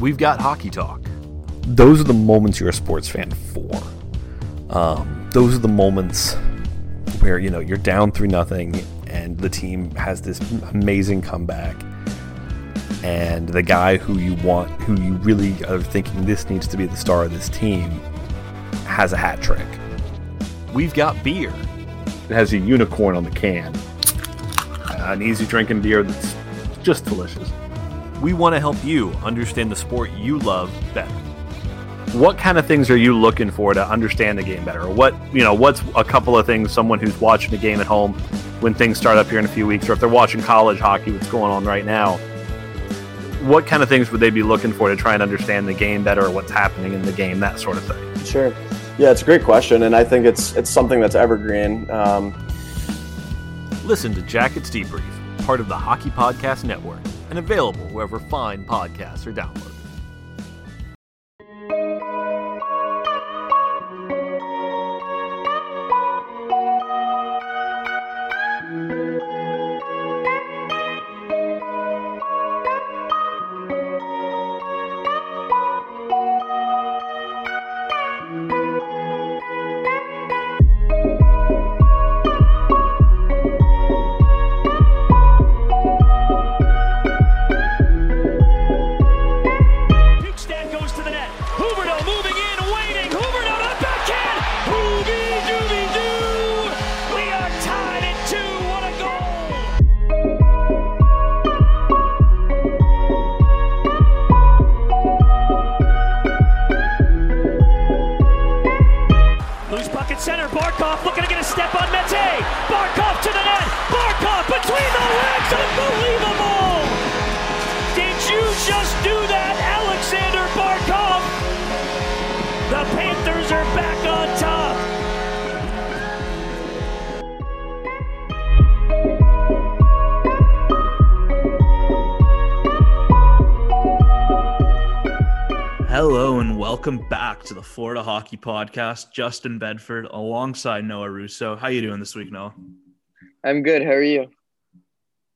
We've got hockey talk. Those are the moments you're a sports fan for. Um, those are the moments where you know you're down three nothing and the team has this amazing comeback and the guy who you want who you really are thinking this needs to be the star of this team has a hat trick We've got beer. it has a unicorn on the can an easy drinking beer that's just delicious We want to help you understand the sport you love better. what kind of things are you looking for to understand the game better or what you know what's a couple of things someone who's watching the game at home when things start up here in a few weeks or if they're watching college hockey what's going on right now what kind of things would they be looking for to try and understand the game better or what's happening in the game that sort of thing Sure. Yeah, it's a great question, and I think it's it's something that's evergreen. Um, Listen to Jackets Debrief, part of the Hockey Podcast Network, and available wherever fine podcasts are downloaded. Hockey Podcast. Justin Bedford alongside Noah Russo. How you doing this week, Noah? I'm good. How are you?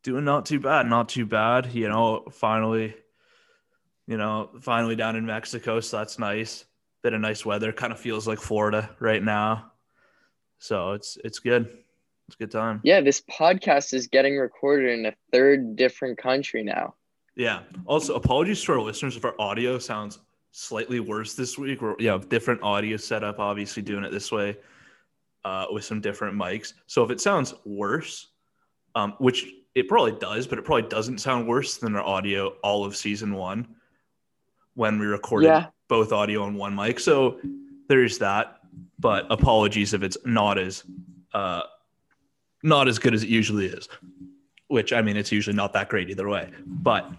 Doing not too bad, not too bad. You know, finally, you know, finally down in Mexico, so that's nice. Bit of nice weather. Kind of feels like Florida right now. So it's it's good. It's a good time. Yeah, this podcast is getting recorded in a third different country now. Yeah. Also, apologies to our listeners if our audio sounds slightly worse this week. We're yeah, different audio setup, obviously doing it this way uh, with some different mics. So if it sounds worse, um, which it probably does, but it probably doesn't sound worse than our audio all of season one when we recorded Yeah. both audio on one mic. So there's that. But apologies if it's not as uh, not as good as it usually is. Which I mean, it's usually not that great either way. But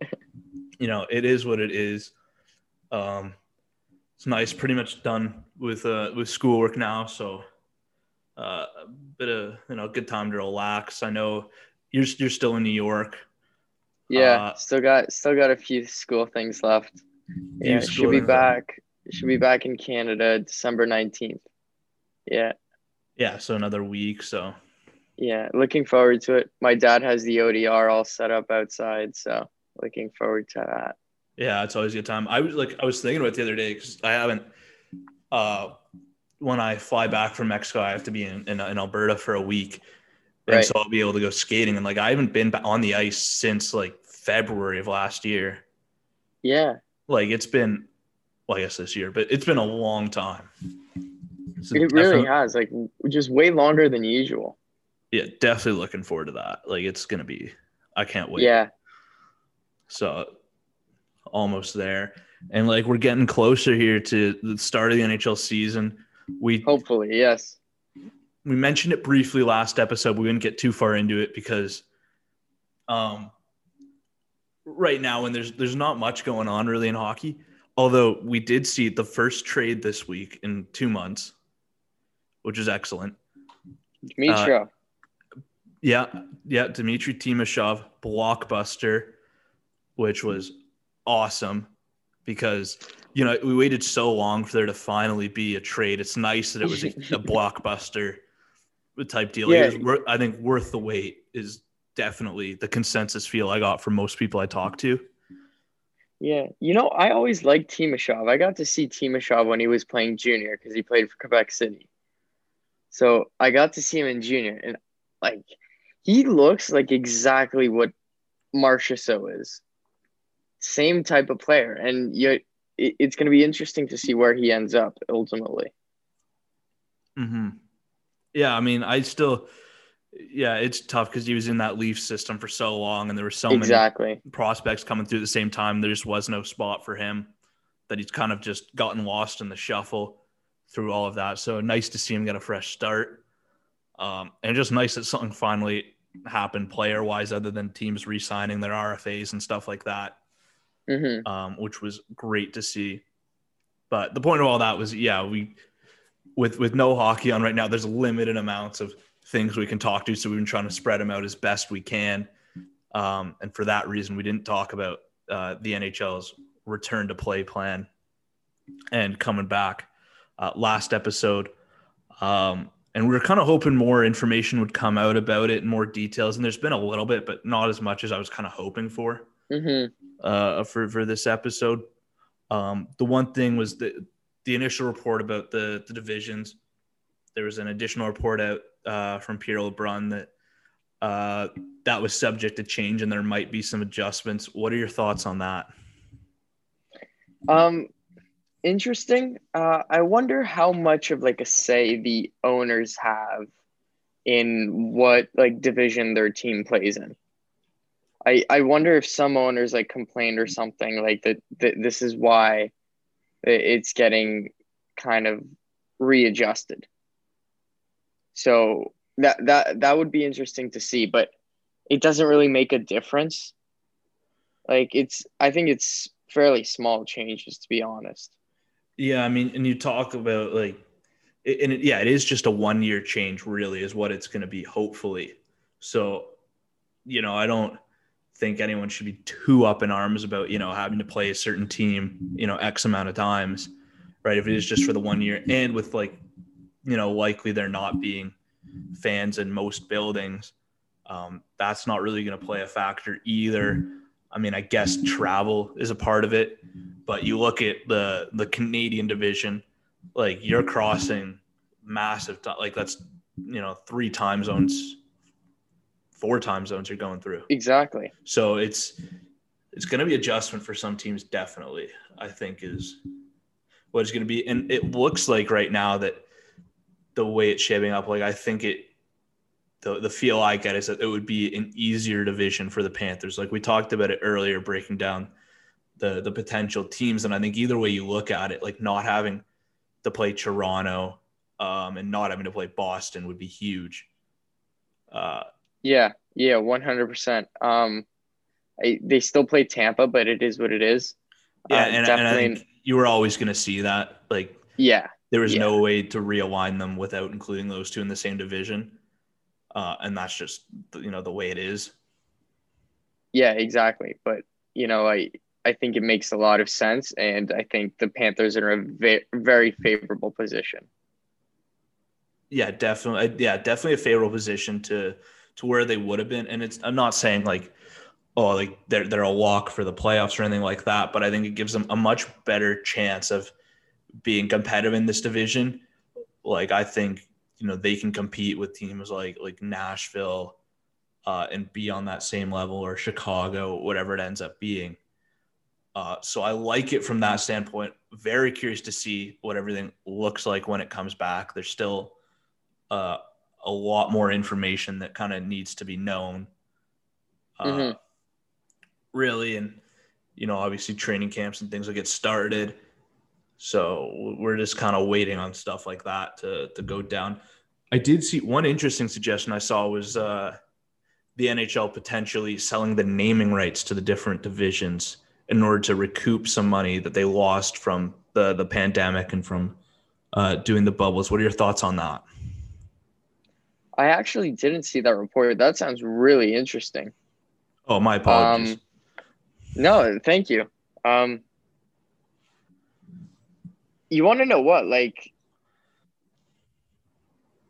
you know, it is what it is. Um, it's nice, pretty much done with uh, with schoolwork now, so uh, a bit of you know, good time to relax. I know you're you're still in New York. Yeah, Uh, still got still got a few school things left. Yeah, should be back. Should be back in Canada December nineteenth. Yeah, Yeah, so another week. So yeah. Looking forward to it. My dad has the ODR all set up outside, so looking forward to that. Yeah, it's always a good time. I was like, I was thinking about it the other day because I haven't. Uh, when I fly back from Mexico, I have to be in, in, in Alberta for a week, and Right. so I'll be able to go skating. And like, I haven't been on the ice since like February of last year. Yeah, Like, it's been, well, I guess this year, but it's been a long time. So it really has. Like just way longer than usual. Yeah, definitely looking forward to that. Like, it's gonna be. I can't wait. Yeah, So almost there. And like we're getting closer here to the start of the NHL season. We hopefully, yes. we mentioned it briefly last episode. We didn't get too far into it because um right now when there's there's not much going on really in hockey. Although we did see the first trade this week in two months, which is excellent. Mitro. Yeah, yeah, Dmitry Timashov blockbuster, which was awesome because you know we waited so long for there to finally be a trade. It's nice that it was a, a blockbuster type deal. Yeah. Was I think worth the wait is definitely the consensus feel I got from most people I talked to. Yeah, you know, I always liked Timashov. I got to see Timashov when he was playing junior because he played for Quebec City. So I got to see him in junior, and like he looks like exactly what Marchessault is. Same type of player, and you, it, it's going to be interesting to see where he ends up ultimately. Mm-hmm. Yeah, I mean, I still, yeah, it's tough because he was in that Leaf system for so long, and there were so exactly. many prospects coming through at the same time. There just was no spot for him. That he's kind of just gotten lost in the shuffle through all of that. So nice to see him get a fresh start, um, and just nice that something finally happened player wise, other than teams re-signing their RFAs and stuff like that, hmm um, which was great to see. But the point of all that was, yeah, we with with no hockey on right now, there's limited amounts of things we can talk to, so we've been trying to spread them out as best we can. Um, and for that reason, we didn't talk about uh, the NHL's return to play plan and coming back uh, last episode. Um, and we were kind of hoping more information would come out about it, more details. And there's been a little bit, but not as much as I was kind of hoping for hmm uh, for for this episode. Um, the one thing was the the initial report about the the divisions. There was an additional report out uh, from Pierre LeBrun that uh, that was subject to change, and there might be some adjustments. What are your thoughts on that? Um, interesting. Uh, I wonder how much of like a say the owners have in what like division their team plays in. I I wonder if some owners like complained or something like that. that this is why it's getting kind of readjusted. So that that that would be interesting to see, but it doesn't really make a difference. Like it's, I think it's fairly small changes to be honest. Yeah, I mean, and you talk about like, and it, yeah, it is just a one year change, really, is what it's going to be, hopefully. So, you know, I don't think anyone should be too up in arms about, you know, having to play a certain team, you know, X amount of times, right? If it is just for the one year and with like, you know, likely there not being fans in most buildings, um, that's not really going to play a factor either. I mean, I guess travel is a part of it, but you look at the the Canadian division, like you're crossing massive, ti- like that's you know three time zones, four time zones you're going through. Exactly. So it's it's going to be adjustment for some teams. Definitely, I think is what it's going to be, and it looks like right now that the way it's shaping up, like I think it. The, the feel I get is that it would be an easier division for the Panthers. Like we talked about it earlier, breaking down the the potential teams, and I think either way you look at it, like not having to play Toronto um, and not having to play Boston would be huge. Uh, Yeah, yeah, one hundred percent. Um, I, they still play Tampa, but it is what it is. Yeah, Uh, and, and I definitely- think you were always going to see that. Like Yeah, there was Yeah. no way to realign them without including those two in the same division, uh, and that's just you know the way it is. yeah, exactly. But you know, I I think it makes a lot of sense, and I think the Panthers are in a ve- very favorable position. Yeah, definitely. Yeah, definitely a favorable position to to where they would have been. And it's I'm not saying like oh like they're they're a lock for the playoffs or anything like that, but I think it gives them a much better chance of being competitive in this division. Like I think you know they can compete with teams like like Nashville uh, and be on that same level or Chicago, whatever it ends up being. Uh, so I like it from that standpoint. Very curious to see what everything looks like when it comes back. There's still uh, a lot more information that kind of needs to be known. Uh, Mhm. Really, and you know, obviously training camps and things will get started. So we're just kind of waiting on stuff like that to to go down. I did see one interesting suggestion I saw was uh, the NHL potentially selling the naming rights to the different divisions in order to recoup some money that they lost from the the pandemic and from uh, doing the bubbles. What are your thoughts on that? I actually didn't see that report. That sounds really interesting. Oh, my apologies. Um, no, thank you. Um, you want to know what? Like,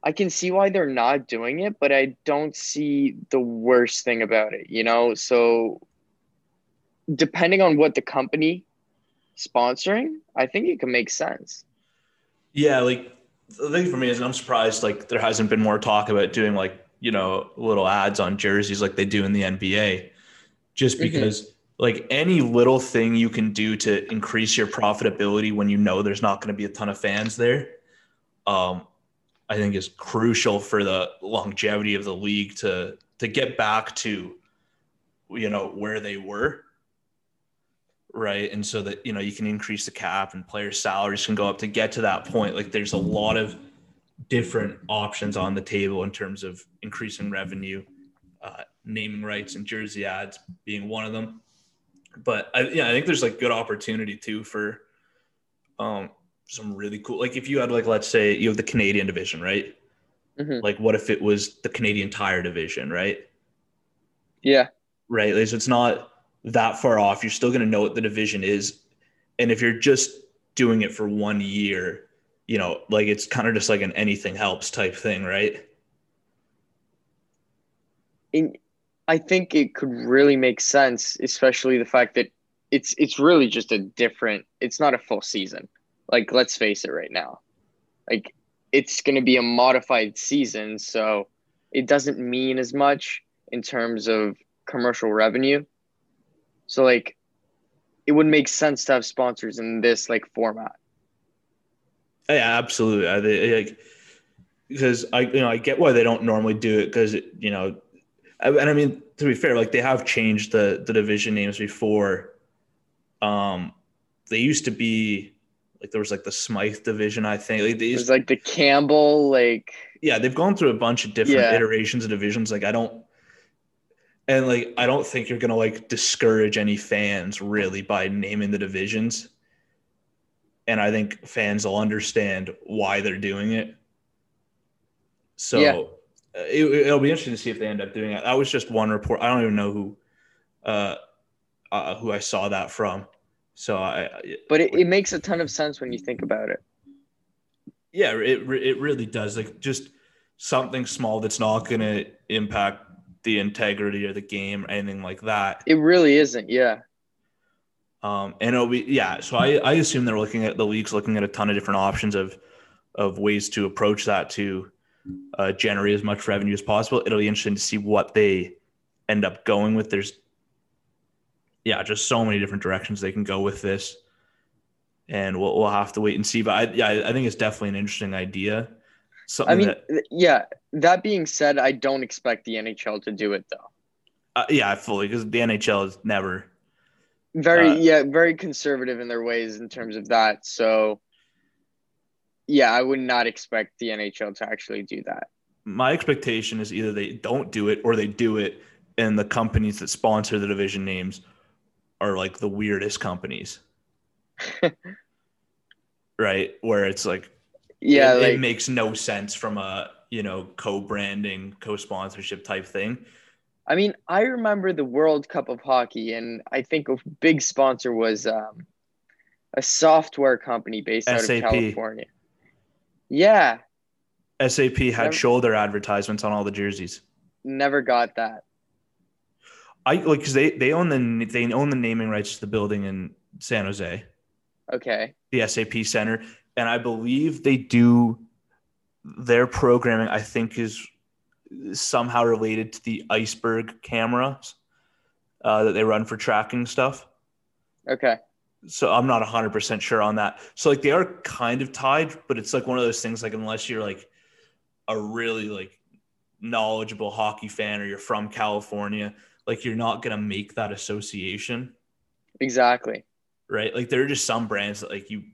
I can see why they're not doing it, but I don't see the worst thing about it, you know? So depending on what the company sponsoring, I think it can make sense. Yeah, like the thing for me is I'm surprised like there hasn't been more talk about doing like, you know, little ads on jerseys like they do in the NBA. Just Mhm. because like any little thing you can do to increase your profitability when you know there's not going to be a ton of fans there, um, I think is crucial for the longevity of the league to to get back to you know where they were right and so that you know you can increase the cap and players salaries can go up to get to that point like there's a lot of different options on the table in terms of increasing revenue uh, naming rights and jersey ads being one of them but I, yeah i think there's like good opportunity too for um some really cool like if you had like let's say you have the canadian division right Mhm. like what if it was the canadian tire division right Yeah. right? Like, so it's not that far off. You're still going to know what the division is. And if you're just doing it for one year, you know, like it's kind of just like an anything helps type thing, right? I think it could really make sense, especially the fact that it's it's really just a different it's not a full season. Like let's face it right now. Like it's going to be a modified season, so it doesn't mean as much in terms of commercial revenue. So like it would make sense to have sponsors in this like format. Yeah, absolutely. I, they, like, because I, you know, I get why they don't normally do it because, you know, I, and I mean, to be fair, like they have changed the, the division names before. Um, they used to be like, there was like the Smythe division, I think. Like, they It used was like the Campbell like yeah, they've gone through a bunch of different Yeah. iterations of divisions. Like I don't and like I don't think you're gonna like discourage any fans really by naming the divisions. And I think fans will understand why they're doing it. So Yeah. uh, it, it'll be interesting to see if they end up doing it. That was just one report. I don't even know who uh, uh who I saw that from. So I but it, it makes a ton of sense when you think about it. Yeah, it it really does. Like just something small that's not going to impact the integrity of the game or anything like that. It really isn't, yeah. Um, and it'll be yeah. So I I assume they're looking at the league's looking at a ton of different options of of ways to approach that to uh, generate as much revenue as possible. It'll be interesting to see what they end up going with. There's yeah, just so many different directions they can go with this, and we'll we'll have to wait and see. But I yeah, I think it's definitely an interesting idea. Something I mean, that, yeah. That being said, I don't expect the NHL to do it though. uh, yeah, fully because the NHL is never Very, Uh, yeah, very conservative in their ways in terms of that. So, yeah, I would not expect the NHL to actually do that. my expectation is either they don't do it or they do it and the companies that sponsor the division names are like the weirdest companies right where it's like Yeah, it, like it makes no sense from a you know co-branding co-sponsorship type thing. I mean, I remember the World Cup of Hockey, and I think a big sponsor was um, a software company based out of California. Yeah, SAP had Never- shoulder advertisements on all the jerseys. Never got that. i like because they they own the they own the naming rights to the building in san jose. Okay, the SAP Center, and I believe they do their programming. I think is somehow related to the iceberg cameras uh, that they run for tracking stuff. okay, So I'm not 100% sure on that. So like they are kind of tied, but it's like one of those things like unless you're like a really like knowledgeable hockey fan or you're from California, like you're not going to make that association exactly. right? Like there are just some brands that like you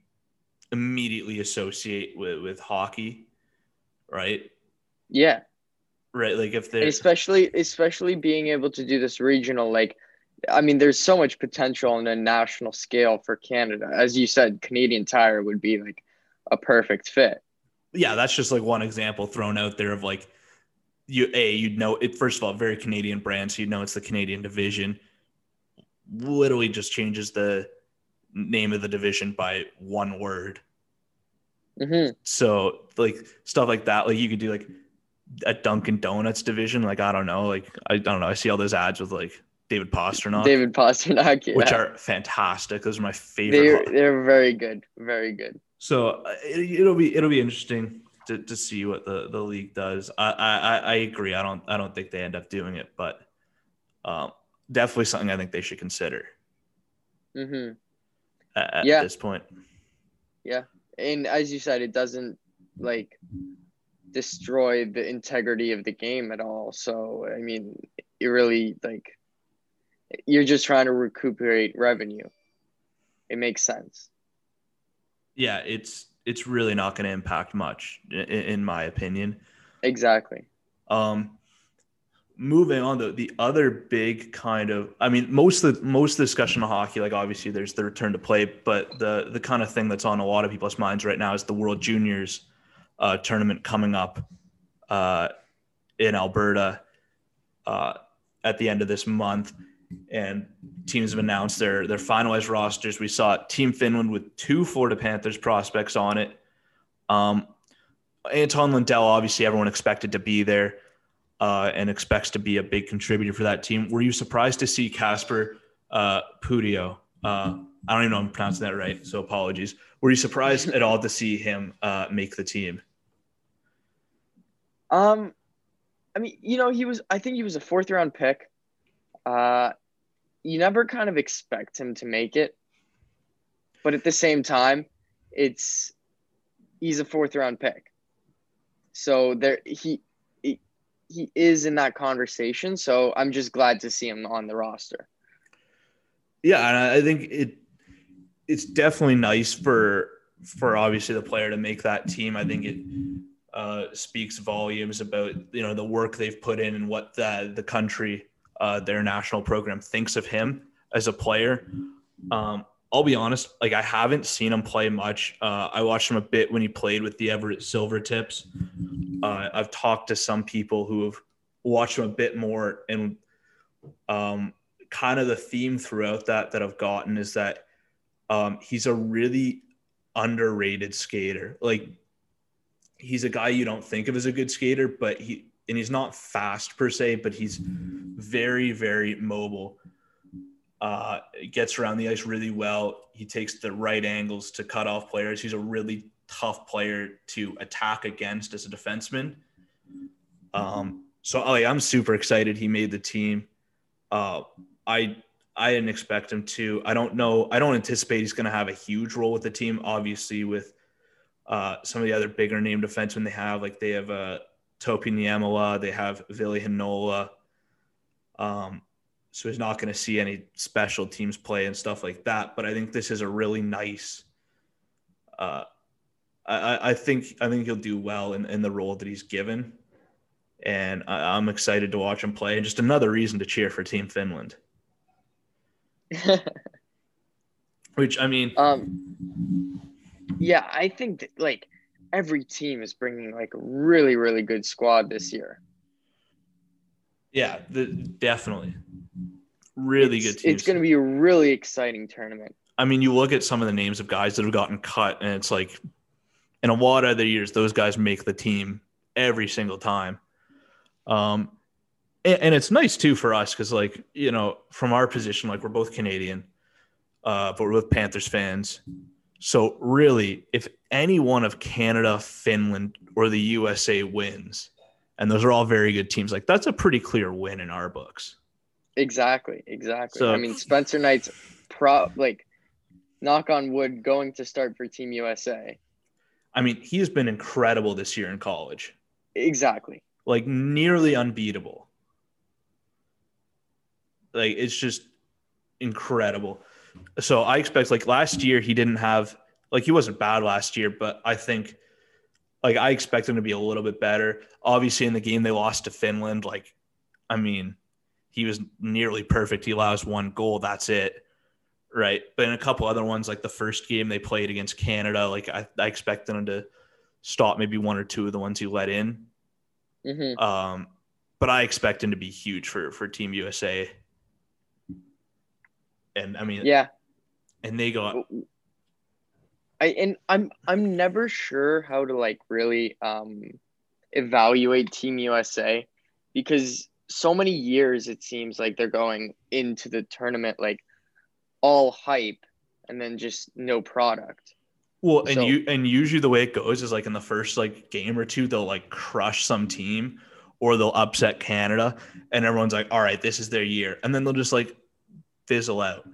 immediately associate with with hockey, right? Yeah, Right. Like if they're especially especially being able to do this regional, like, I mean, there's so much potential on a national scale for Canada. As you said, Canadian Tire would be like a perfect fit. yeah, that's just like one example thrown out there of like you a you'd know it first of all very Canadian brand, so you know it's the Canadian division. Literally just changes the name of the division by one word. hmm So like stuff like that, like you could do like a Dunkin' Donuts division. Like I don't know, like I don't know. I see all those ads with like David Pastrnak, David Pastrnak, yeah. which are fantastic. Those are my favorite. they're they're very good, very good. So uh, it, it'll be it'll be interesting to, to see what the, the league does. I, I I agree. I don't I don't think they end up doing it, but um, definitely something I think they should consider hmm at, at Yeah. this point. Yeah, and as you said, it doesn't like destroy the integrity of the game at all. So I mean, it really like you're just trying to recuperate revenue. It makes sense. Yeah, it's it's really not going to impact much, in, in my opinion. Exactly. Um, moving on to the other big kind of, I mean, most of the, most discussion of hockey, like obviously there's the return to play, but the the kind of thing that's on a lot of people's minds right now is the World Juniors uh, tournament coming up uh, in Alberta uh, at the end of this month, and teams have announced their their finalized rosters. We saw Team Finland with two Florida Panthers prospects on it. Um, Anton Lundell, obviously, everyone expected to be there uh, and expects to be a big contributor for that team. Were you surprised to see Kasper uh, Puutio? Uh, I don't even know I'm pronouncing that right, so apologies. Were you surprised at all to see him uh, make the team? Um, I mean, you know, he was. I think he was a fourth round pick. Uh, you never kind of expect him to make it, but at the same time, it's he's a fourth round pick. So there, he he, is in that conversation. So I'm just glad to see him on the roster. Yeah, and I think it it's definitely nice for for obviously the player to make that team. I think it uh, speaks volumes about you know the work they've put in and what the the country, uh, their national program thinks of him as a player. Um, I'll be honest, like I haven't seen him play much. Uh, I watched him a bit when he played with the Everett Silvertips. Uh, I've talked to some people who have watched him a bit more, and um, kind of the theme throughout that that I've gotten is that um, he's a really underrated skater. Like he's a guy you don't think of as a good skater, but he and he's not fast per se, but he's very very mobile. Uh, gets around the ice really well. He takes the right angles to cut off players. He's a really tough player to attack against as a defenseman. Um, so like, I'm super excited he made the team. Uh, I I didn't expect him to. I don't know. I don't anticipate he's going to have a huge role with the team. Obviously, with uh, some of the other bigger name defensemen they have, like they have uh, Topi Niemela, they have Ville Heinola. Um, so he's not going to see any special teams play and stuff like that. But I think this is a really nice. Uh, I, I think I think he'll do well in, in the role that he's given, and I, I'm excited to watch him play. And just another reason to cheer for Team Finland. Which I mean, um, yeah, I think that, like every team is bringing like a really really good squad this year. yeah, the, definitely, really it's, good teams. It's going to be a really exciting tournament. I mean, you look at some of the names of guys that have gotten cut, and it's like, in a lot of other years, those guys make the team every single time. Um, and, and it's nice too for us because, like, you know, from our position, like we're both Canadian, uh, but we're both Panthers fans. So really, if any one of Canada, Finland, or the USA wins, and those are all very good teams, like that's a pretty clear win in our books. Exactly, exactly. So- I mean, Spencer Knight's pro like knock on wood going to start for Team USA. I mean, he has been incredible this year in college. Exactly. like nearly unbeatable. Like it's just incredible. So I expect like last year he didn't have like he wasn't bad last year, but I think like I expect him to be a little bit better. Obviously in the game they lost to Finland, like I mean, he was nearly perfect. He allows one goal, that's it. Right. But in a couple other ones, like the first game they played against Canada, like I, I expect them to stop maybe one or two of the ones he let in. hmm Um, but I expect him to be huge for for Team USA. And I mean, Yeah. and they got I and I'm I'm never sure how to like really um evaluate Team USA because so many years it seems like they're going into the tournament like all hype and then just no product. Well, and So- you and usually the way it goes is like in the first like game or two, they'll like crush some team or they'll upset Canada, and everyone's like, "All right, this is their year," and then they'll just like fizzle out.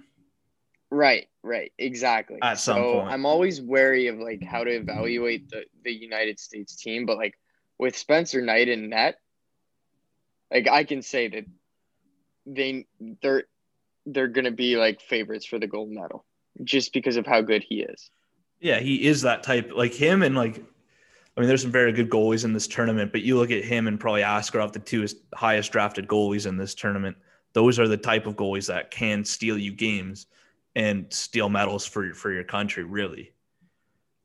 Right, right, exactly. At some so point. I'm always wary of like how to evaluate the the United States team, but like with Spencer Knight in net, like I can say that they they're they're gonna be like favorites for the gold medal just because of how good he is. Yeah, he is that type. Like him and like, I mean, there's some very good goalies in this tournament, but you look at him and probably Askarov, the two highest drafted goalies in this tournament. Those are the type of goalies that can steal you games and steal medals for for your country. Really,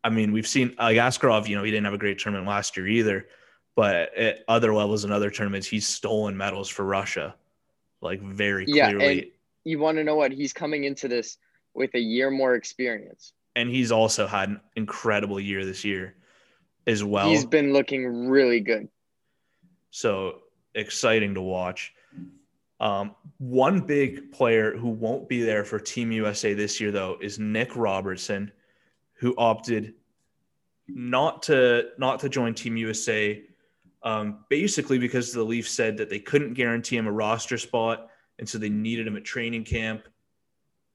I mean, we've seen like Askarov. You know, he didn't have a great tournament last year either, but at other levels and other tournaments, he's stolen medals for Russia, like very Yeah, clearly. and you want to know what he's coming into this with a year more experience. and he's also had an incredible year this year as well. He's been looking really good. so exciting to watch. Um, one big player who won't be there for Team USA this year, though, is Nick Robertson, who opted not to not to join Team USA, um, basically because the Leafs said that they couldn't guarantee him a roster spot, and so they needed him at training camp,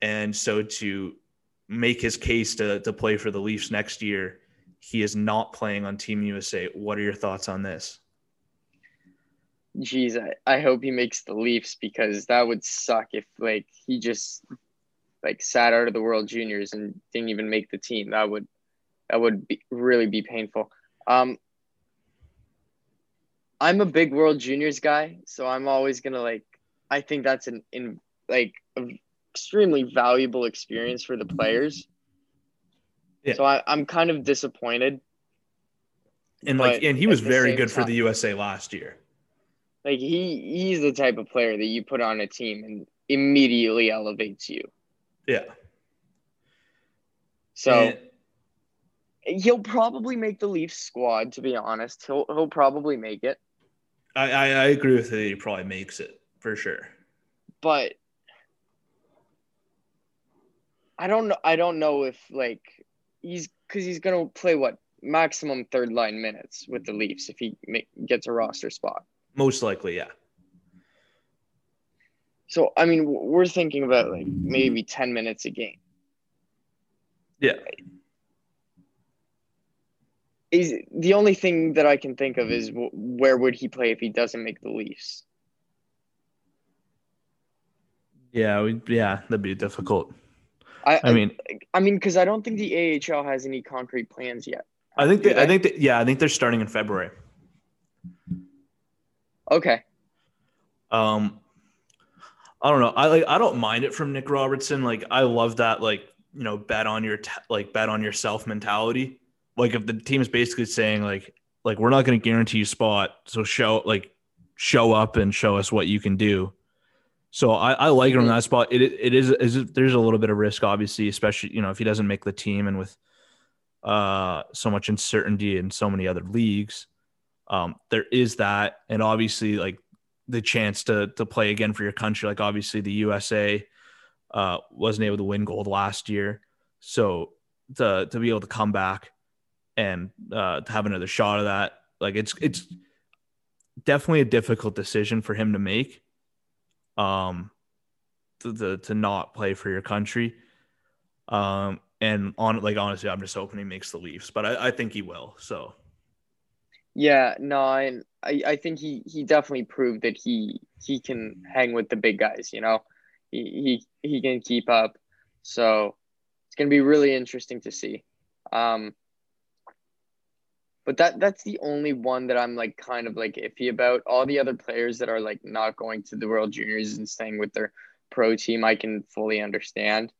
and so to make his case to to play for the Leafs next year, he is not playing on Team USA. What are your thoughts on this? Jeez, I, I hope he makes the Leafs because that would suck if like he just like sat out of the World Juniors and didn't even make the team. That would that would be really be painful. Um I'm a big World Juniors guy, so I'm always gonna like I think that's an in like a extremely valuable experience for the players. Yeah. So I, I'm kind of disappointed. And like, and he was very good for the USA last year. Like he he's the type of player that you put on a team and immediately elevates you. Yeah. So And- he'll probably make the Leafs squad. To be honest, he'll he'll probably make it. I, I, I agree with it. He probably makes it for sure. But I don't know. I don't know if like he's because he's gonna play what maximum third line minutes with the Leafs if he gets a roster spot. Most likely, yeah. So I mean, we're thinking about like maybe ten minutes a game. Yeah. Is the only thing that I can think of is w- where would he play if he doesn't make the Leafs? Yeah. We, yeah. That'd be difficult. I, I mean, I mean, because I don't think the AHL has any concrete plans yet. I think, they, I think, that, yeah, I think they're starting in February. Okay. Um, I don't know. I like, I don't mind it from Nick Robertson. Like, I love that, like, you know, bet on your, t- like, bet on yourself mentality. Like, if the team is basically saying, like, like, we're not going to guarantee you spot. So show, like, show up and show us what you can do. So I, I like him in that spot. It it is, is there's a little bit of risk, obviously, especially you know if he doesn't make the team and with uh so much uncertainty in so many other leagues. Um, there is that, and obviously like the chance to to play again for your country. Like obviously the USA uh, wasn't able to win gold last year, so to to be able to come back and uh, to have another shot of that, like it's it's definitely a difficult decision for him to make. Um, to to, to not play for your country. Um, and on like honestly, I'm just hoping he makes the Leafs, but I, I think he will. So Yeah, no, I, I think he he definitely proved that he he can hang with the big guys. You know, he he he can keep up. So it's gonna be really interesting to see. Um, but that that's the only one that I'm like kind of like iffy about. All the other players that are like not going to the World Juniors and staying with their pro team, I can fully understand.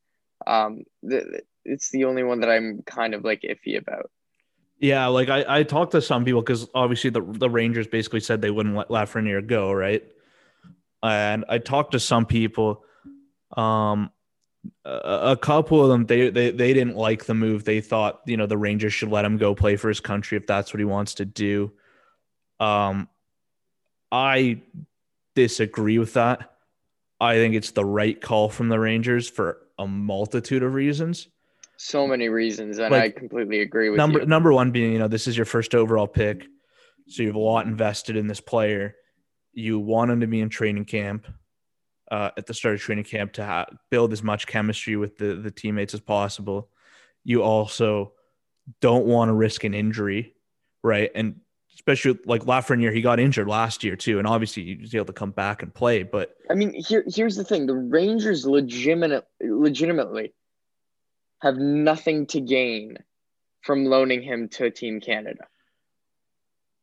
Um, the, it's the only one that I'm kind of like iffy about. Yeah, like I, I talked to some people because obviously the the Rangers basically said they wouldn't let Lafreniere go, right? And I talked to some people, um, a, couple of them they, they they didn't like the move. They thought you know the Rangers should let him go play for his country if that's what he wants to do. Um, I disagree with that. I think it's the right call from the Rangers for a multitude of reasons. So many reasons, and Like, I completely agree with number you. number one being you know this is your first overall pick so you have a lot invested in this player you want him to be in training camp uh, at the start of training camp to ha- build as much chemistry with the, the teammates as possible you also don't want to risk an injury right and especially like Lafreniere, he got injured last year too and obviously he was able to come back and play but I mean, here here's the thing: the Rangers legitimate, legitimately have nothing to gain from loaning him to Team Canada.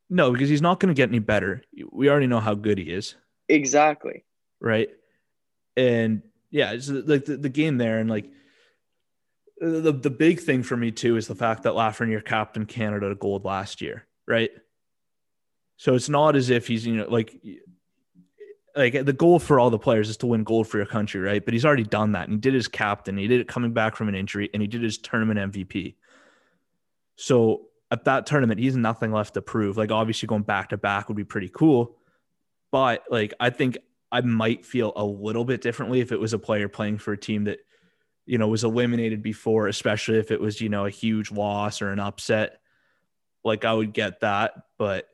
no because he's not going to get any better we already know how good he is Exactly. right? And yeah, it's like the, the game there, and like the the big thing for me too is the fact that Lafreniere captain Canada to gold last year, right? So it's not as if he's you know like like the goal for all the players is to win gold for your country, right? But he's already done that, and he did his captain, he did it coming back from an injury, and he did his tournament MVP. So at that tournament, he's nothing left to prove. Like obviously going back to back would be pretty cool, but like I think I might feel a little bit differently if it was a player playing for a team that, you know, was eliminated before, especially if it was, you know, a huge loss or an upset. Like I would get that. But,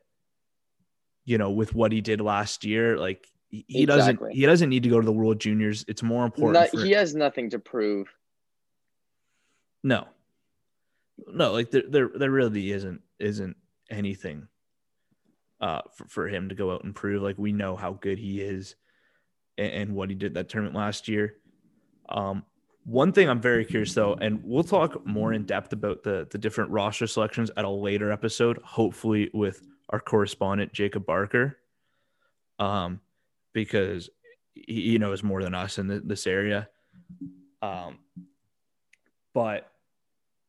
you know, with what he did last year, like he he doesn't he doesn't need to go to the World Juniors. It's more important. Not, he has nothing to prove. no. No, like there, there there really isn't isn't anything uh for, for him to go out and prove. Like we know how good he is and, and what he did that tournament last year. Um one thing I'm very curious though, and we'll talk more in depth about the the different roster selections at a later episode, hopefully with our correspondent Jacob Barker. Um, because he, he knows more than us in th- this area. Um, but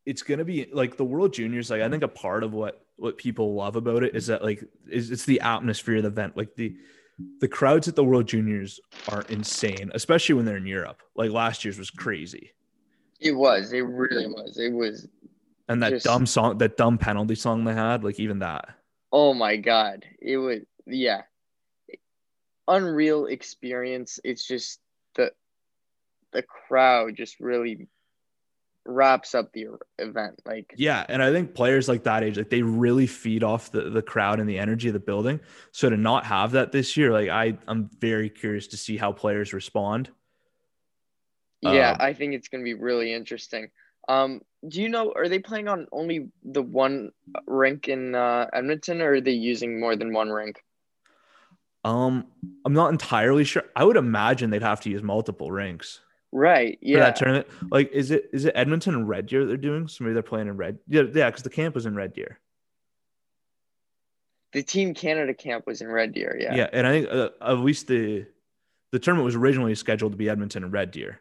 it's gonna be like the World Juniors. Like I think a part of what what people love about it is that like is it's the atmosphere of the event. Like the the crowds at the World Juniors are insane, especially when they're in Europe. Like last year's was crazy, It was. It really was. It was. and that Just- dumb song, that dumb penalty song they had, like even that. Oh my god! It was. Yeah. Unreal experience. It's just the the crowd just really wraps up the event. Like Yeah, and I think players like that age, like they really feed off the the crowd and the energy of the building. So to not have that this year, like I I'm very curious to see how players respond. Yeah, Um, I think it's going to be really interesting. Um, do you know, are they playing on only the one rink in uh, Edmonton or are they using more than one rink? Um, I'm not entirely sure. I would imagine they'd have to use multiple rinks Right. for Yeah. that tournament. Like, is it is it Edmonton and Red Deer they're doing? So maybe they're playing in Red. Yeah, yeah, because the camp was in Red Deer. The Team Canada camp was in Red Deer. Yeah. Yeah, and I think uh, at least the the tournament was originally scheduled to be Edmonton and Red Deer.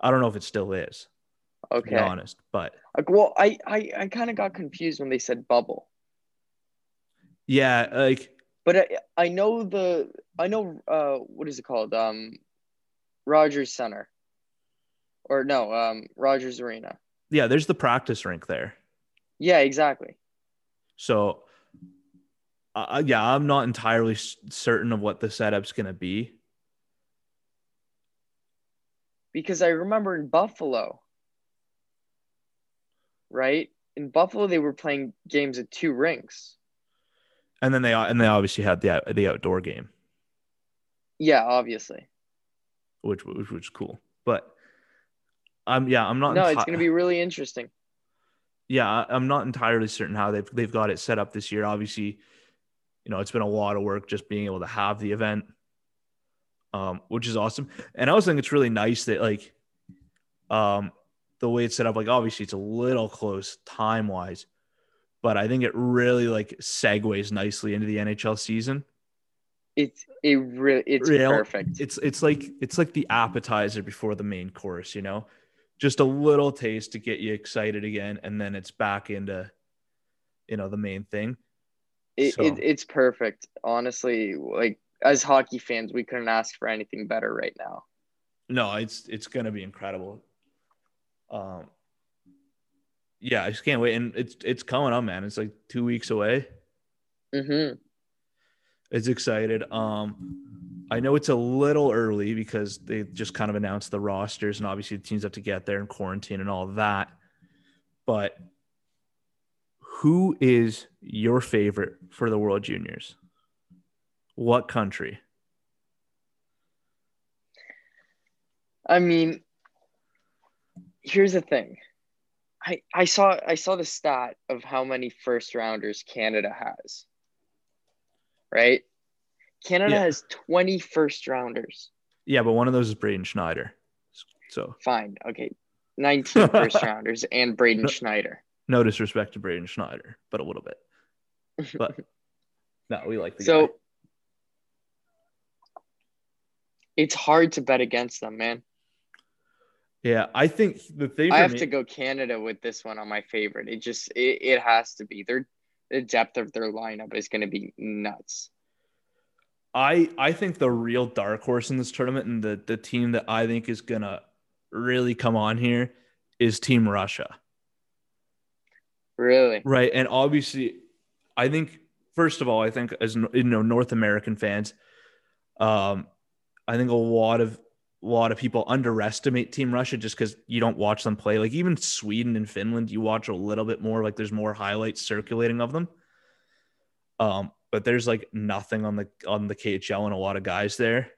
I don't know if it still is, Okay. honest, but Like, well, I, I, I kind of got confused when they said bubble, yeah, like but I, I know the, I know, uh, what is it called? Um, Rogers Center. Or no, um, Rogers Arena. yeah, there's the practice rink there. Yeah, exactly. So, uh, yeah, I'm not entirely s- certain of what the setup's going to be. because I remember in Buffalo, right? In Buffalo, they were playing games at two rinks. And then they and they obviously had the the outdoor game, Yeah, obviously. Which which was cool. But I'm yeah, I'm not. No, it's going to be really interesting. yeah, I'm not entirely certain how they've they've got it set up this year. Obviously, you know, it's been a lot of work just being able to have the event, um, which is awesome. And I also think it's really nice that like, um, the way it's set up. Like, obviously, it's a little close time wise, but I think it really like segues nicely into the NHL season. It's it really it's Real- perfect. It's it's like it's like the appetizer before the main course, you know, just a little taste to get you excited again, and then it's back into, you know, the main thing. It, so- it it's perfect. Honestly, like as hockey fans, we couldn't ask for anything better right now. No, it's it's gonna be incredible. Um, yeah, I just can't wait, and it's it's coming up, man. It's like two weeks away. hmm It's excited. Um, I know it's a little early because they just kind of announced the rosters and obviously the teams have to get there and quarantine and all that. But who is your favorite for the World Juniors? What country? I mean, here's the thing. I, I saw I saw the stat of how many first rounders Canada has. Right? Canada Yeah. has 20 first rounders. Yeah, but one of those is Braden Schneider. So Fine. Okay. 19 first rounders and Braden Schneider. no disrespect to Braden Schneider, but a little bit. But no, we like the So guy. it's hard to bet against them, man. Yeah, I think the thing I have me- to go Canada with this one on my favorite. It just it, it has to be. Their the depth of their lineup is going to be nuts. I I think the real dark horse in this tournament and the the team that I think is gonna really come on here is Team Russia. Really. Right. And obviously, I think first of all, I think as you know, North American fans, um, I think a lot of a lot of people underestimate Team Russia just because you don't watch them play. Like even Sweden and Finland, you watch a little bit more. Like there's more highlights circulating of them. Um, but there's like nothing on the on the KHL and a lot of guys there.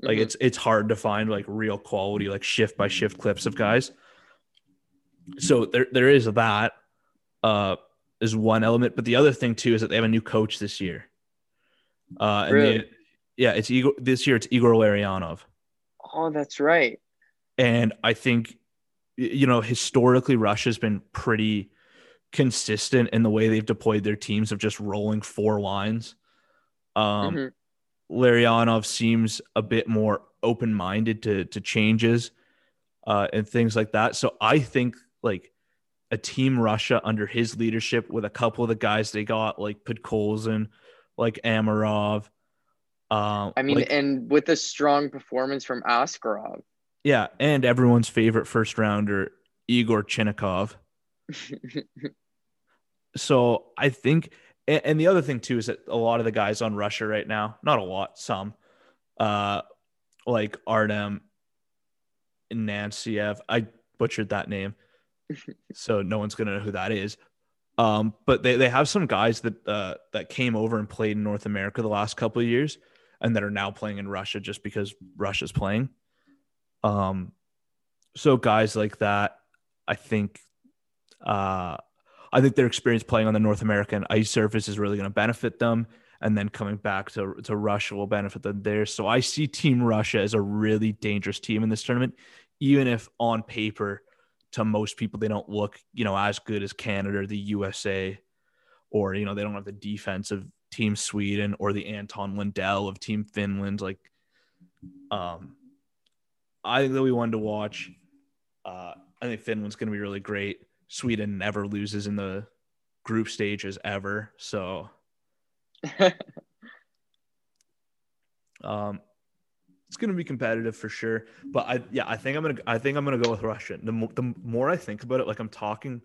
Like Mhm. it's it's hard to find like real quality, like shift by shift clips of guys. So there there is that uh is one element, but the other thing too is that they have a new coach this year. Uh and Really? they, yeah, it's Igor this year it's Igor Larionov. Oh, that's right. And I think you know, historically Russia's been pretty consistent in the way they've deployed their teams of just rolling four lines. Um Mhm. Larionov seems a bit more open-minded to to changes uh, and things like that. So I think like a team Russia under his leadership with a couple of the guys they got like Podkolzin, like Amirov. Um, I mean, like- and with a strong performance from Askarov. yeah, and everyone's favorite first rounder Igor Chinakhov. So I think, and, the other thing too is that a lot of the guys on Russia right now, not a lot, some, uh, like Artem Nanciev. I butchered that name, so no one's gonna know who that is. Um, but they, they have some guys that uh, that came over and played in North America the last couple of years, and that are now playing in Russia just because Russia's playing. Um, so guys like that, I think, uh, I think their experience playing on the North American ice surface is really going to benefit them. And then coming back to, to Russia will benefit them there. So I see Team Russia as a really dangerous team in this tournament, even if on paper, to most people, they don't look, you know, as good as Canada or the USA, or, you know, they don't have the defense of Team Sweden or the Anton Lundell of Team Finland. Like, um, I think that we wanted to watch. Uh, I think Finland's going to be really great. Sweden never loses in the group stages ever. So, um, it's going to be competitive for sure. But I, yeah, I think I'm going to, I think I'm going to go with Russia. The, mo- the more I think about it, like I'm talking,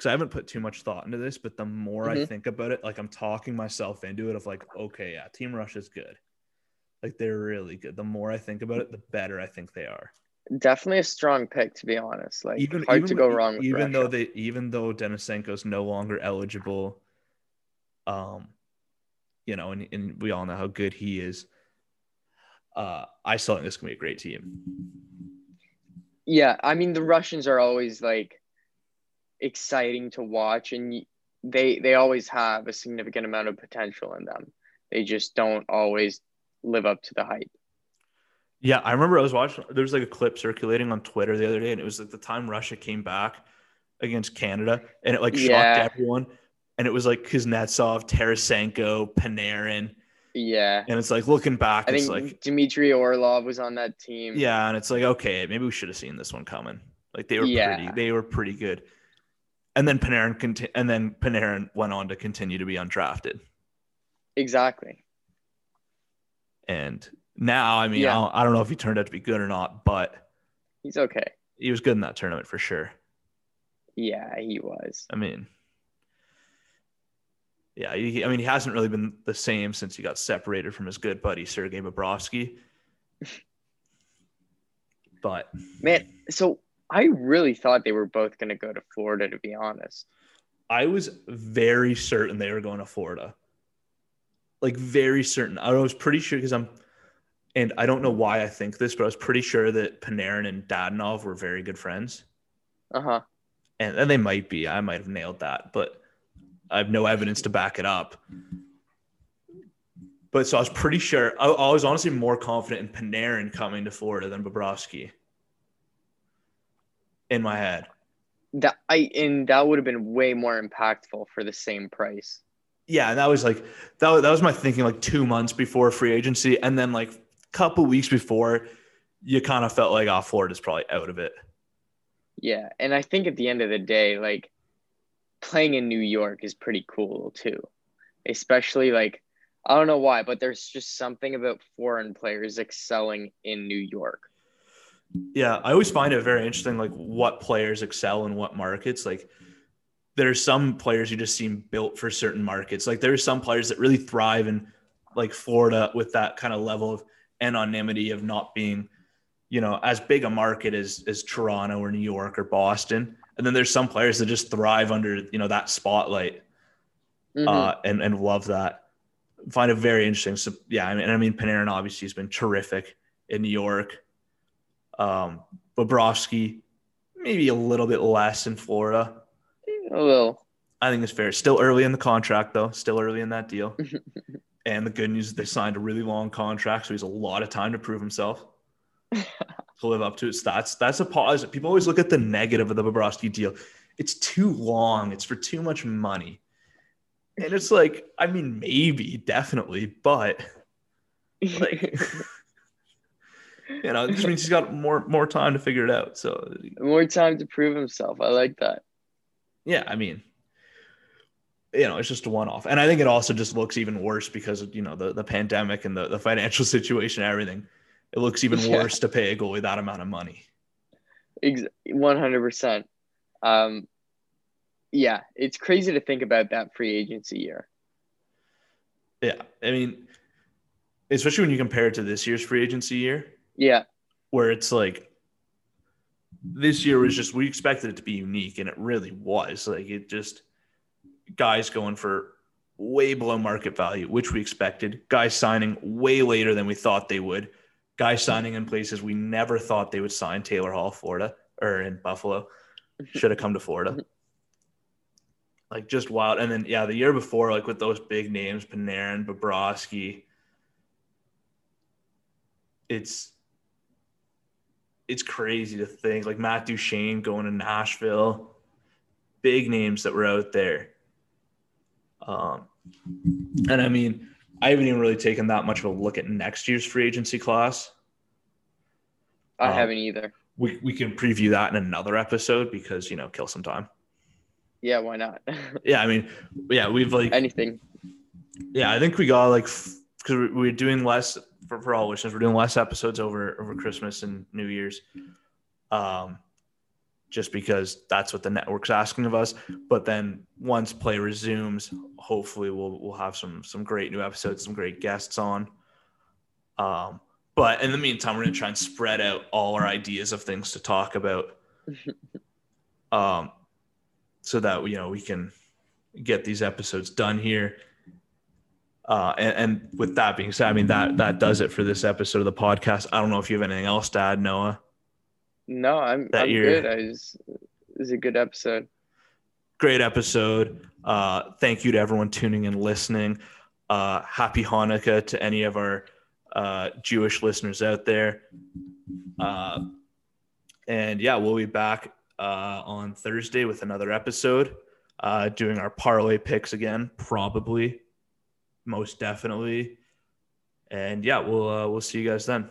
because I haven't put too much thought into this, but the more I Mhm. think about it, like I'm talking myself into it of like, okay, yeah, Team Rush is good. Like they're really good. The more I think about it, the better I think they are. Definitely a strong pick, to be honest. Like even hard even to go wrong with even though they even though Denisenko's no longer eligible um you know and, and we all know how good he is uh I still think this can be a great team Yeah, I mean the Russians are always like exciting to watch, and they they always have a significant amount of potential in them. They just don't always live up to the hype. yeah I remember I was watching there was like a clip circulating on Twitter the other day and it was like the time Russia came back against Canada and it like shocked Yeah. everyone and it was like Kuznetsov Tarasenko Panarin Yeah, and it's like looking back I it's think like Dmitry Orlov was on that team. Yeah, and it's like okay, maybe we should have seen this one coming. Like they were Yeah. pretty, they were pretty good. And then Panarin conti- and then Panarin went on to continue to be undrafted. exactly. And now, I mean, Yeah. I, don't, I don't know if he turned out to be good or not, but He's okay. he was good in that tournament for sure. Yeah, he was. I mean, Yeah, he, I mean, he hasn't really been the same since he got separated from his good buddy Sergei Bobrovsky. But Man, so I really thought they were both going to go to Florida, to be honest. I was very certain they were going to Florida. Like very certain. I was pretty sure because I'm, and I don't know why I think this, but I was pretty sure that Panarin and Dadonov were very good friends, Uh huh. and and they might be. I might have nailed that, but I have no evidence to back it up. But so I was pretty sure. I, I was honestly more confident in Panarin coming to Florida than Bobrovsky. In my head. That I and that would have been way more impactful for the same price. yeah, and that was like that was, that was my thinking like two months before free agency, and then like a couple weeks before, you kind of felt like oh, Florida's probably out of it. Yeah, and I think at the end of the day, like playing in New York is pretty cool too. Especially like I don't know why, but there's just something about foreign players excelling in New York. Yeah, I always find it very interesting, like what players excel in what markets. Like there are some players who just seem built for certain markets. Like there are some players that really thrive in like Florida with that kind of level of anonymity of not being, you know, as big a market as as Toronto or New York or Boston. And then there's some players that just thrive under, you know, that spotlight Mhm. uh, and and love that. Find it very interesting. So yeah, I mean, and I mean Panarin obviously has been terrific in New York. Um, Bobrovsky, maybe a little bit less in Florida. a little. I think it's fair. Still early in the contract though. Still early in that deal. and the good news is they signed a really long contract, so he's a lot of time to prove himself. to live up to it. So that's that's a positive. People always look at the negative of the Bobrovsky deal. It's too long. It's for too much money. And it's like, I mean, maybe, definitely, but like, you know, it just means he's got more more time to figure it out. So More time to prove himself. I like that. yeah, I mean, you know, it's just a one off. And I think it also just looks even worse because of, you know, the, the pandemic and the, the financial situation and everything. It looks even Yeah. worse to pay a goalie that amount of money. One hundred percent. Um, yeah, it's crazy to think about that free agency year. Yeah. I mean, especially when you compare it to this year's free agency year, Yeah, where it's like this year was just we expected it to be unique and it really was. Like it just guys going for way below market value, which we expected. Guys signing way later than we thought they would. Guys signing in places we never thought they would sign. Taylor Hall, Florida, or in Buffalo, mm-hmm. should have come to Florida. Mm-hmm. Like just wild. And then yeah, the year before, like with those big names, Panarin, Bobrovsky, it's it's crazy to think like Matt Duchene going to Nashville, big names that were out there. Um, and I mean, I haven't even really taken that much of a look at next year's free agency class. I Um, haven't either. We we can preview that in another episode because you know kill some time. Yeah, why not? Yeah, I mean, yeah, we've like Anything. yeah, I think we got like because we're doing less for, for all listeners. We're doing less episodes over over Christmas and New Year's, um, just because that's what the network's asking of us. But then once play resumes, hopefully we'll we'll have some some great new episodes, some great guests on. Um, but in the meantime, we're gonna try and spread out all our ideas of things to talk about, um, so that you know we can get these episodes done here. Uh, and, and with that being said, I mean that that does it for this episode of the podcast. I don't know if you have anything else to add, Noah. No, I'm, That I'm good. I just, it was a good episode. Great episode. Uh, thank you to everyone tuning and listening. Uh, happy Hanukkah to any of our uh, Jewish listeners out there. Uh, and yeah, we'll be back uh, on Thursday with another episode, uh, doing our parlay picks again, probably, most definitely. And yeah, we'll uh, we'll see you guys then.